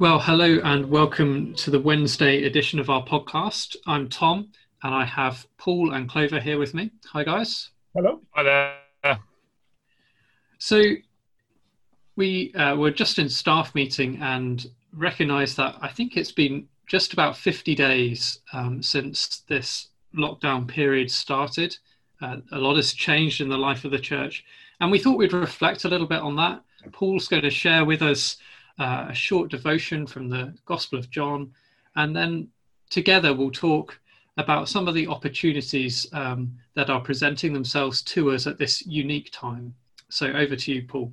Well, hello and welcome to the Wednesday edition of our podcast. I'm Tom and I have Paul and Clover here with me. Hi, guys. Hello. Hi there. So, we uh, were just in staff meeting and recognised that I think it's been just about 50 days um, since this lockdown period started. Uh, a lot has changed in the life of the church, and we thought we'd reflect a little bit on that. Paul's going to share with us uh, a short devotion from the Gospel of John, and then together we'll talk about some of the opportunities um, that are presenting themselves to us at this unique time. So over to you, Paul.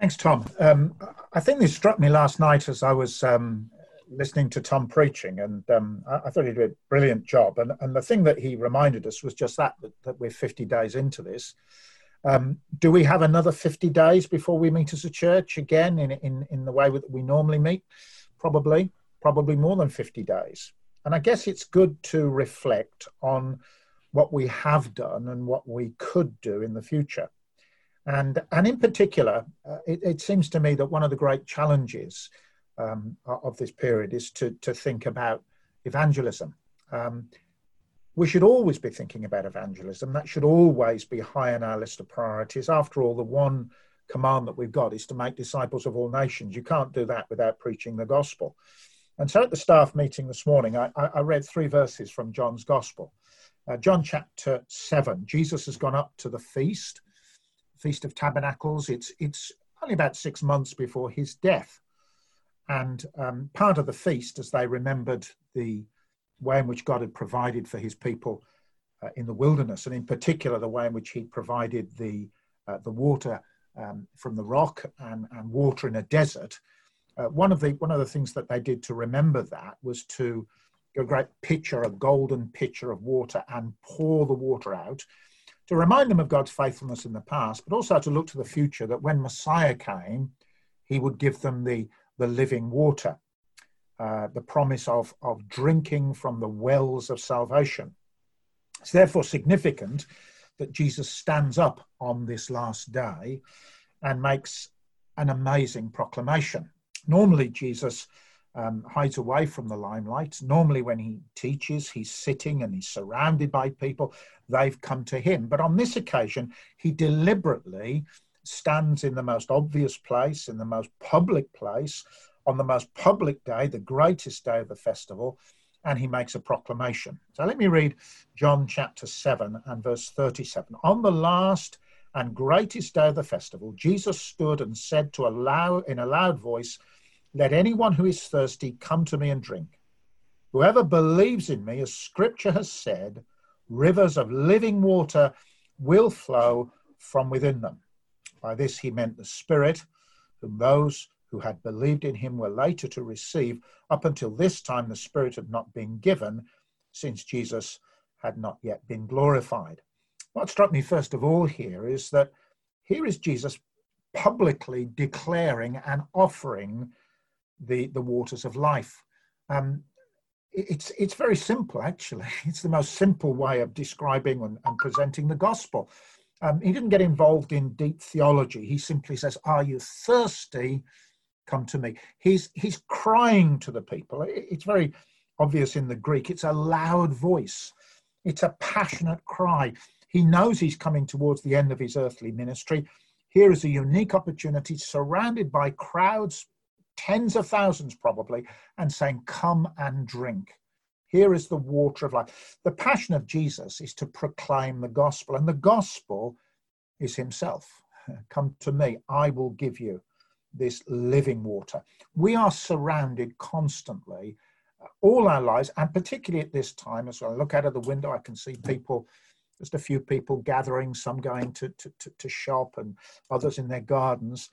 Thanks, Tom. Um, I think this struck me last night as I was um, listening to Tom preaching, and um, I, I, thought he did a brilliant job. And, and, the thing that he reminded us was just that, that, that we're 50 days into this. Um, do we have another 50 days before we meet as a church again in, in, in the way that we normally meet? Probably, probably more than 50 days. And I guess it's good to reflect on what we have done and what we could do in the future. And, and in particular, uh, it, it, seems to me that one of the great challenges um, of this period is to, to think about evangelism. Um, we should always be thinking about evangelism. That should always be high on our list of priorities. After all, the one command that we've got is to make disciples of all nations. You can't do that without preaching the gospel. And so at the staff meeting this morning, I, I read three verses from John's gospel. Uh, John chapter 7, Jesus has gone up to the feast, Feast of Tabernacles. It's, it's only about six months before his death. And um, part of the feast, as they remembered the way in which God had provided for his people uh, in the wilderness, and in particular the way in which he provided the, uh, the water um, from the rock and, and water in a desert. Uh, one, of the, one of the things that they did to remember that was to get a great pitcher, a golden pitcher of water, and pour the water out to remind them of God's faithfulness in the past, but also to look to the future that when Messiah came, he would give them the, the living water. Uh, the promise of, of drinking from the wells of salvation. It's therefore significant that Jesus stands up on this last day and makes an amazing proclamation. Normally, Jesus um, hides away from the limelight. Normally, when he teaches, he's sitting and he's surrounded by people. They've come to him. But on this occasion, he deliberately stands in the most obvious place, in the most public place, on the most public day, the greatest day of the festival, and he makes a proclamation. So let me read John chapter 7 and verse 37. On the last and greatest day of the festival, Jesus stood and said to a loud, in a loud voice, Let anyone who is thirsty come to me and drink. Whoever believes in me, as scripture has said, rivers of living water will flow from within them. By this he meant the Spirit, whom those who had believed in him were later to receive. Up until this time, the Spirit had not been given, since Jesus had not yet been glorified. What struck me first of all here is that here is Jesus publicly declaring and offering the, the waters of life. Um, it's, it's very simple, actually. It's the most simple way of describing and, and presenting the gospel. Um, he didn't get involved in deep theology. He simply says, Are you thirsty? Come to me. He's he's crying to the people. It's very obvious in the Greek. It's a loud voice. It's a passionate cry. He knows he's coming towards the end of his earthly ministry. Here is a unique opportunity, surrounded by crowds, tens of thousands probably, and saying, Come and drink. Here is the water of life. The passion of Jesus is to proclaim the gospel, and the gospel is himself. Come to me, I will give you this living water. We are surrounded constantly uh, all our lives, and particularly at this time, as I look out of the window, I can see people, just a few people gathering, some going to, to, to, to shop and others in their gardens,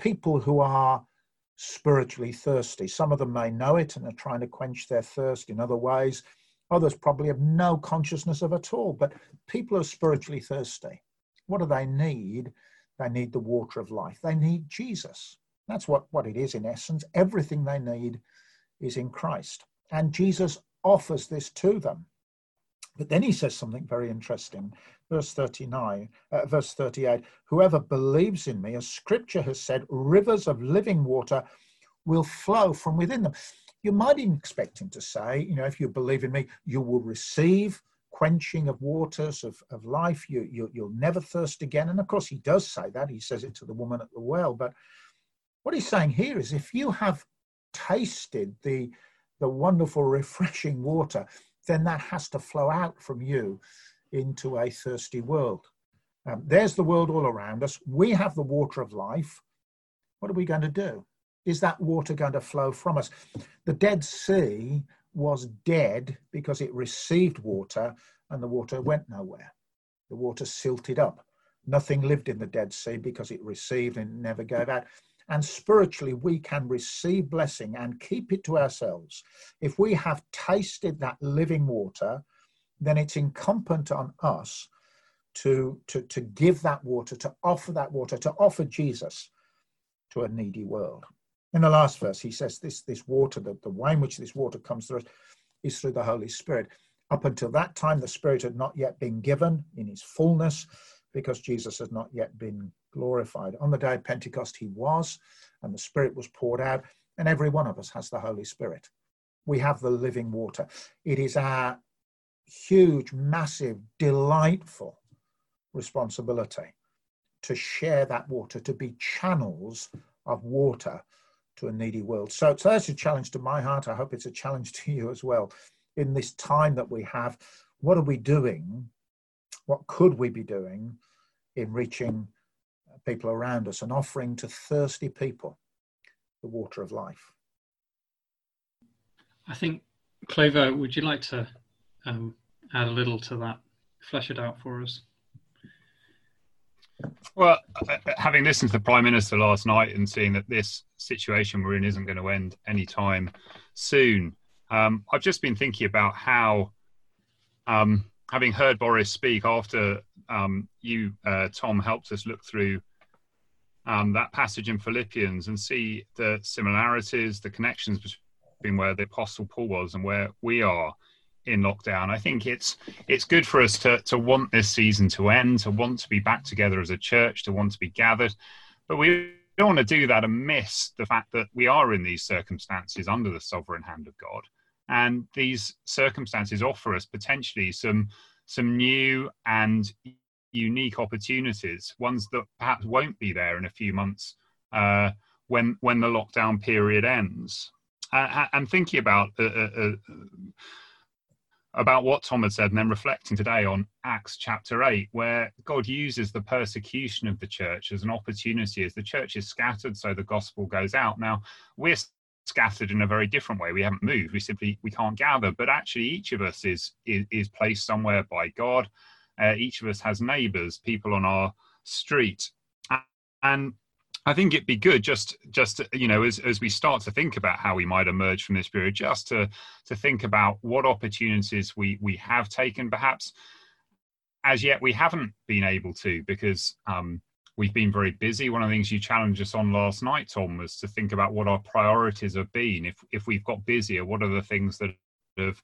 people who are spiritually thirsty. Some of them may know it and are trying to quench their thirst in other ways. Others probably have no consciousness of at all, but people are spiritually thirsty. What do they need? They need the water of life. They need Jesus. That's what, what it is in essence. Everything they need is in Christ. And Jesus offers this to them. But then he says something very interesting. Verse 39, uh, verse 38 Whoever believes in me, as scripture has said, rivers of living water will flow from within them. You might even expect him to say, you know, if you believe in me, you will receive quenching of waters of, of life. You, you, you'll never thirst again. And of course, he does say that. He says it to the woman at the well. But what he's saying here is if you have tasted the, the wonderful, refreshing water, then that has to flow out from you into a thirsty world. Um, there's the world all around us. We have the water of life. What are we going to do? Is that water going to flow from us? The Dead Sea was dead because it received water and the water went nowhere. The water silted up. Nothing lived in the Dead Sea because it received and never gave out. And spiritually, we can receive blessing and keep it to ourselves. If we have tasted that living water, then it's incumbent on us to, to, to give that water, to offer that water, to offer Jesus to a needy world. In the last verse, he says this, this water, the, the way in which this water comes through us is through the Holy Spirit. Up until that time, the Spirit had not yet been given in his fullness because Jesus had not yet been glorified. On the day of Pentecost, he was, and the Spirit was poured out, and every one of us has the Holy Spirit. We have the living water. It is our huge, massive, delightful responsibility to share that water, to be channels of water to a needy world. So, so that's a challenge to my heart. I hope it's a challenge to you as well. In this time that we have, what are we doing? What could we be doing in reaching people around us and offering to thirsty people the water of life? I think, Clover, would you like to um, add a little to that? Flesh it out for us. Well, uh, uh, having listened to the Prime Minister last night and seeing that this situation we're in isn't going to end anytime soon, um, I've just been thinking about how, um, having heard Boris speak after um, you, uh, Tom, helped us look through um, that passage in Philippians and see the similarities, the connections between where the Apostle Paul was and where we are in lockdown. I think it's it's good for us to to want this season to end, to want to be back together as a church, to want to be gathered, but we don't want to do that and miss the fact that we are in these circumstances under the sovereign hand of God, and these circumstances offer us potentially some some new and unique opportunities, ones that perhaps won't be there in a few months uh, when when the lockdown period ends. Uh, and thinking about uh, uh, uh about what Tom had said, and then reflecting today on Acts chapter 8, where God uses the persecution of the church as an opportunity as the church is scattered, so the gospel goes out. Now, we're scattered in a very different way. We haven't moved. We simply we can't gather. But actually, each of us is is, is placed somewhere by God. Uh, each of us has neighbours, people on our street, and I think it'd be good just just you know as as we start to think about how we might emerge from this period, just to to think about what opportunities we we have taken, perhaps as yet we haven't been able to because um, we've been very busy. One of the things you challenged us on last night, Tom, was to think about what our priorities have been. If if we've got busier, what are the things that have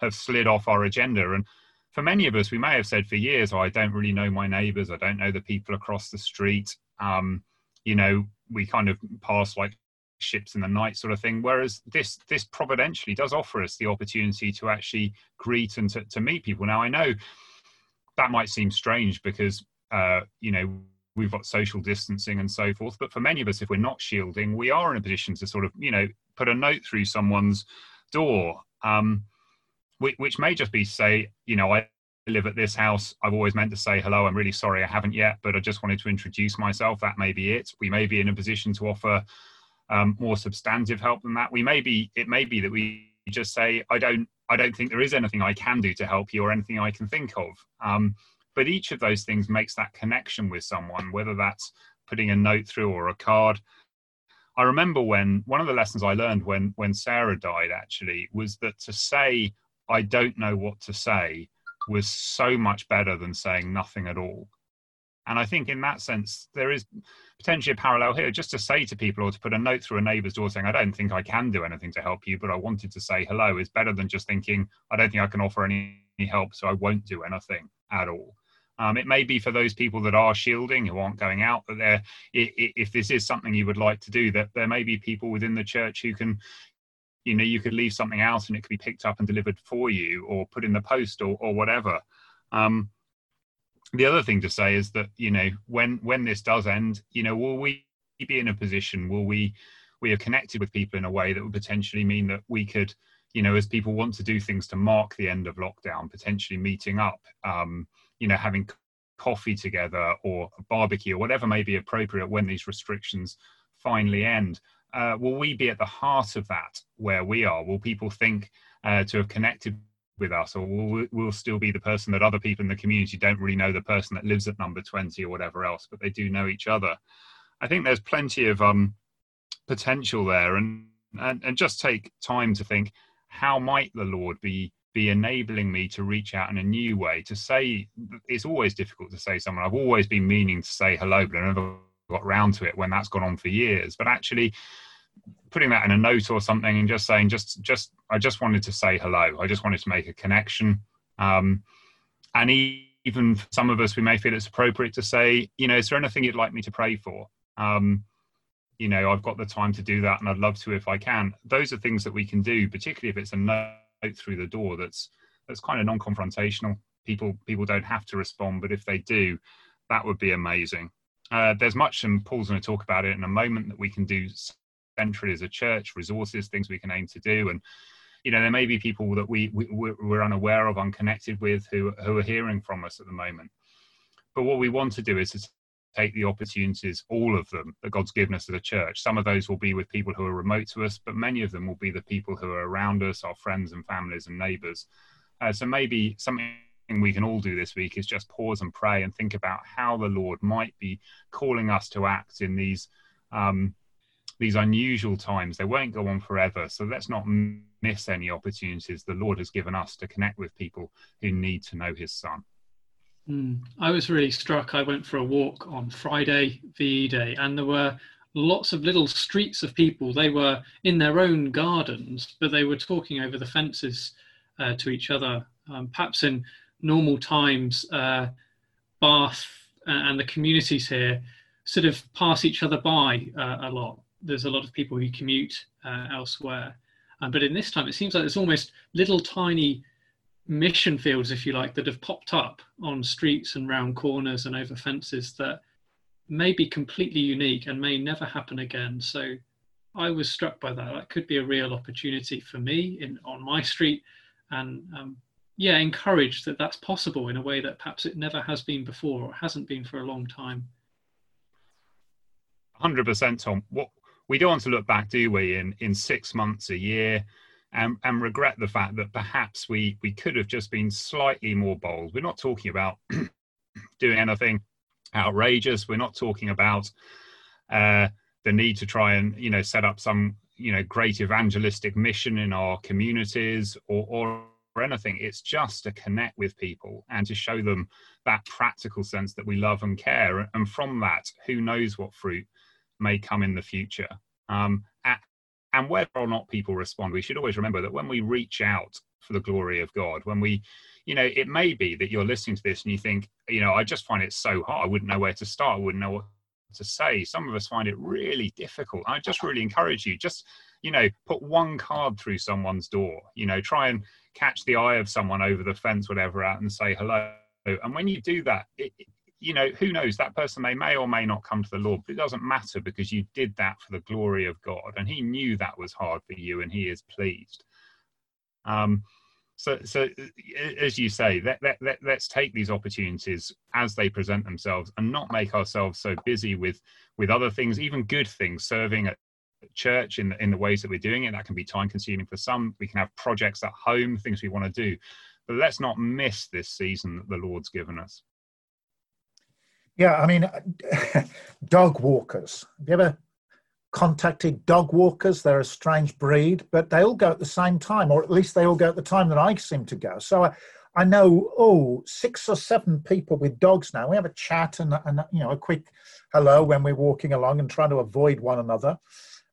have slid off our agenda and for many of us, we may have said for years, oh, I don't really know my neighbours. I don't know the people across the street. Um, you know we kind of pass like ships in the night sort of thing. Whereas this this providentially does offer us the opportunity to actually greet and to, to meet people. Now i know that might seem strange because uh, you know we've got social distancing and so forth but for many of us if we're not shielding we are in a position to sort of you know put a note through someone's door um, which, which may just be say you know i live at this house. I've always meant to say hello. I'm really sorry I haven't yet, but I just wanted to introduce myself. That may be it. We may be in a position to offer um, more substantive help than that. We may be. It may be that we just say, I don't. I don't think there is anything I can do to help you or anything I can think of. Um, but each of those things makes that connection with someone, whether that's putting a note through or a card. I remember when one of the lessons I learned when when Sarah died actually was that to say I don't know what to say was so much better than saying nothing at all. And I think in that sense, there is potentially a parallel here. Just to say to people or to put a note through a neighbour's door saying, I don't think I can do anything to help you, but I wanted to say hello is better than just thinking, I don't think I can offer any help, so I won't do anything at all. Um, it may be for those people that are shielding who aren't going out, but there, if this is something you would like to do, that there may be people within the church who can, you know, you could leave something out and it could be picked up and delivered for you, or put in the post, or, or whatever. Um, the other thing to say is that you know when when this does end, you know, will we be in a position? Will we we are connected with people in a way that would potentially mean that we could you know, as people want to do things to mark the end of lockdown, potentially meeting up, um, you know, having coffee together or a barbecue or whatever may be appropriate when these restrictions finally end. Uh, will we be at the heart of that where we are? Will people think uh, to have connected with us, or will we will still be the person that other people in the community don't really know the person that lives at number 20 or whatever else, but they do know each other? I think there's plenty of um, potential there, and, and and just take time to think how might the Lord be be enabling me to reach out in a new way to say it's always difficult to say someone i've always been meaning to say hello but i never got round to it when that's gone on for years. But actually putting that in a note or something and just saying just just i just wanted to say hello. I just wanted to make a connection. Um, and even for some of us we may feel it's appropriate to say you know is there anything you'd like me to pray for? Um, you know i've got the time to do that and i'd love to if i can. Those are things that we can do particularly if it's a note through the door that's that's kind of non-confrontational. People people don't have to respond but if they do that would be amazing uh, there's much and paul's going to talk about it in a moment that we can do centrally as a church resources things we can aim to do and you know there may be people that we, we we're unaware of unconnected with who who are hearing from us at the moment but what we want to do is to take the opportunities, all of them, that God's given us as a church. Some of those will be with people who are remote to us, but many of them will be the people who are around us, our friends and families and neighbours. Uh, so maybe something we can all do this week is just pause and pray and think about how the Lord might be calling us to act in these um, these unusual times. They won't go on forever, so let's not miss any opportunities the Lord has given us to connect with people who need to know His Son. Mm. I was really struck. I went for a walk on Friday, VE Day, and there were lots of little streets of people. They were in their own gardens, but they were talking over the fences uh, to each other. Um, perhaps in normal times, uh, Bath and the communities here sort of pass each other by uh, a lot. There's a lot of people who commute uh, elsewhere. Um, but in this time, it seems like there's almost little tiny mission fields, if you like, that have popped up on streets and round corners and over fences that may be completely unique and may never happen again. So I was struck by that. That could be a real opportunity for me in on my street, and um, yeah, encouraged that that's possible in a way that perhaps it never has been before or hasn't been for a long time. Hundred percent, Tom. What we don't want to look back, do we? In in six months, a year, and, and regret the fact that perhaps we we could have just been slightly more bold. We're not talking about doing anything outrageous. We're not talking about uh, the need to try and you know set up some you know great evangelistic mission in our communities or, or anything. It's just to connect with people and to show them that practical sense that we love and care. And from that, who knows what fruit may come in the future. Um, and whether or not people respond, we should always remember that when we reach out for the glory of God, when we, you know, it may be that you're listening to this and you think, you know, I just find it so hard. I wouldn't know where to start. I wouldn't know what to say. Some of us find it really difficult. I just really encourage you, just, you know, put one card through someone's door, you know, try and catch the eye of someone over the fence, whatever, out and say hello. And when you do that, it, you know, who knows? That person they may or may not come to the Lord, but it doesn't matter because you did that for the glory of God, and He knew that was hard for you, and He is pleased. Um, so, so uh, as you say, let, let, let, let's take these opportunities as they present themselves, and not make ourselves so busy with with other things, even good things, serving at church in in the ways that we're doing it. That can be time consuming for some. We can have projects at home, things we want to do, but let's not miss this season that the Lord's given us. Yeah, I mean, dog walkers. Have you ever contacted dog walkers? They're a strange breed, but they all go at the same time, or at least they all go at the time that I seem to go. So I, I know, oh, six or seven people with dogs now. We have a chat and, and you know, a quick hello when we're walking along and trying to avoid one another.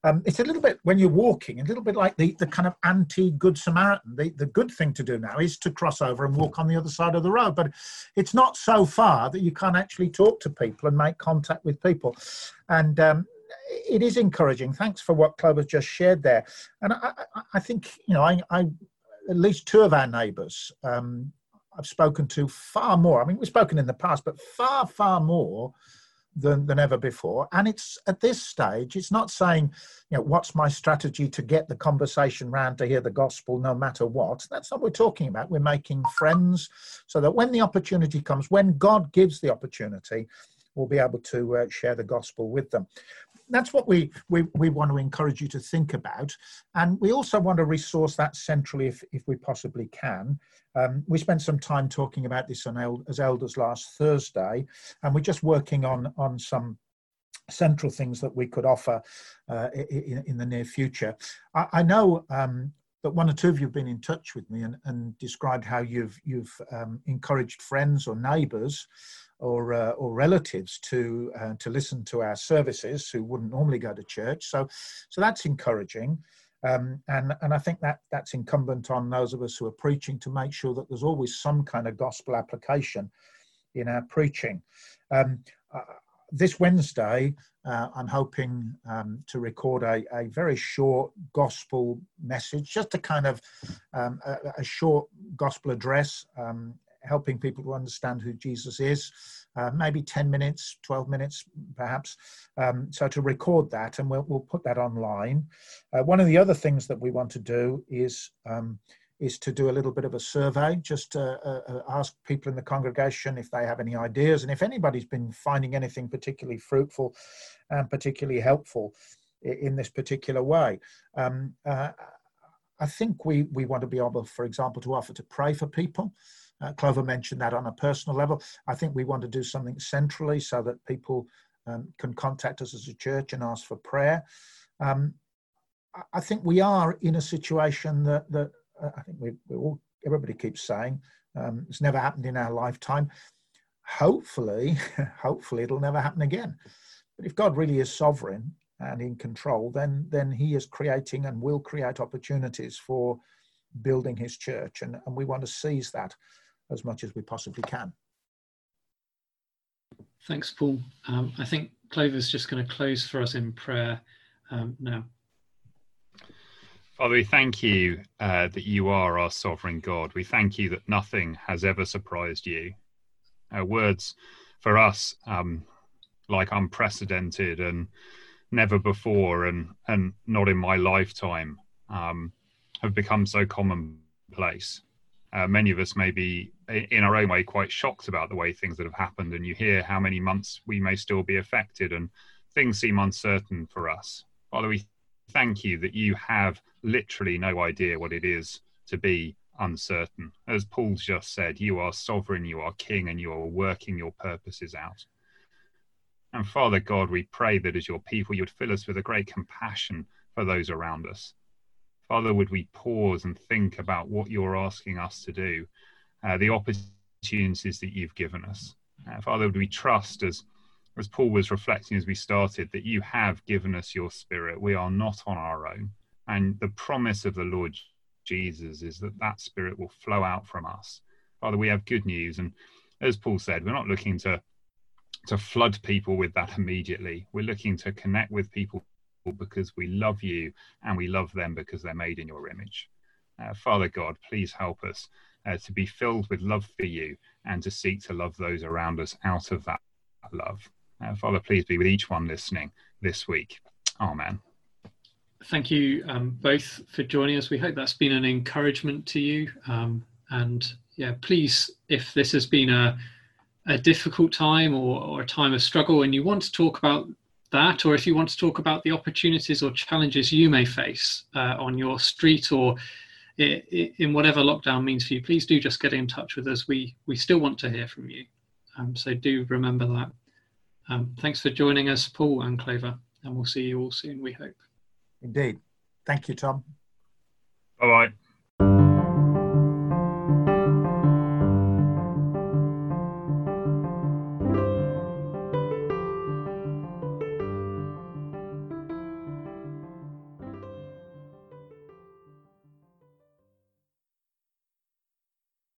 um, it's a little bit when you're walking, a little bit like the, the kind of anti Good Samaritan. The, the good thing to do now is to cross over and walk on the other side of the road, but it's not so far that you can't actually talk to people and make contact with people. And um, it is encouraging. Thanks for what Clover just shared there. And I, I, I think, you know, I, I, at least two of our neighbours um, I've spoken to far more. I mean, we've spoken in the past, but far, far more than, than ever before. And it's at this stage, it's not saying, you know, what's my strategy to get the conversation round to hear the gospel no matter what. That's not what we're talking about. We're making friends so that when the opportunity comes, when God gives the opportunity, we'll be able to uh, share the gospel with them that's what we, we, we want to encourage you to think about. And we also want to resource that centrally if, if we possibly can. Um, we spent some time talking about this on as elders last Thursday, and we're just working on, on some central things that we could offer uh, in, in, the near future. I, I know um, that one or two of you have been in touch with me and, and described how you've, you've um, encouraged friends or neighbours or, uh, or relatives to, uh, to listen to our services who wouldn't normally go to church. So, so that's encouraging. Um, and, and I think that that's incumbent on those of us who are preaching to make sure that there's always some kind of gospel application in our preaching. Um, uh, this Wednesday, uh, I'm hoping um, to record a, a, very short gospel message, just a kind of um, a, a, short gospel address, um, helping people to understand who Jesus is. Uh, maybe 10 minutes, 12 minutes, perhaps. Um, so to record that, and we'll, we'll put that online. Uh, one of the other things that we want to do is um, is to do a little bit of a survey, just uh, uh, ask people in the congregation if they have any ideas, and if anybody's been finding anything particularly fruitful and particularly helpful in this particular way. Um, uh, I think we, we want to be able, for example, to offer to pray for people. Uh, Clover mentioned that on a personal level. I think we want to do something centrally so that people um, can contact us as a church and ask for prayer. Um, I think we are in a situation that, that uh, I think we, we all, everybody keeps saying um, it's never happened in our lifetime. Hopefully, hopefully it'll never happen again. But if God really is sovereign and in control, then then He is creating and will create opportunities for building His church, and, and we want to seize that as much as we possibly can. Thanks, Paul. Um, I think Clover's just going to close for us in prayer um, now. Father, we thank you uh, that you are our sovereign God. We thank you that nothing has ever surprised you. Uh, words for us um, like unprecedented and never before and, and not in my lifetime um, have become so commonplace uh, many of us may be in our own way quite shocked about the way things that have happened. And you hear how many months we may still be affected and things seem uncertain for us. Father we thank you that you have literally no idea what it is to be uncertain. As paul's just said you are sovereign you are king and you are working your purposes out. And father god we pray that as your people you'd fill us with a great compassion for those around us. Father, would we pause and think about what you're asking us to do, uh, the opportunities that you've given us? Uh, Father, would we trust, as, as Paul was reflecting as we started, that you have given us your spirit? We are not on our own. And the promise of the Lord Jesus is that that spirit will flow out from us. Father, we have good news. And as Paul said, we're not looking to to flood people with that immediately. We're looking to connect with people because we love you and we love them because they're made in your image. Uh, Father God, please help us uh, to be filled with love for you and to seek to love those around us out of that love. Uh, Father, please be with each one listening this week. Amen. Thank you um, both for joining us. We hope that's been an encouragement to you. Um, and yeah, please, if this has been a, a difficult time or, or a time of struggle and you want to talk about that, or if you want to talk about the opportunities or challenges you may face uh, on your street or in whatever lockdown means for you, please do just get in touch with us. We we still want to hear from you, um, so do remember that. Um, thanks for joining us, Paul and Clover, and we'll see you all soon. We hope. Indeed. Thank you, Tom. Bye bye.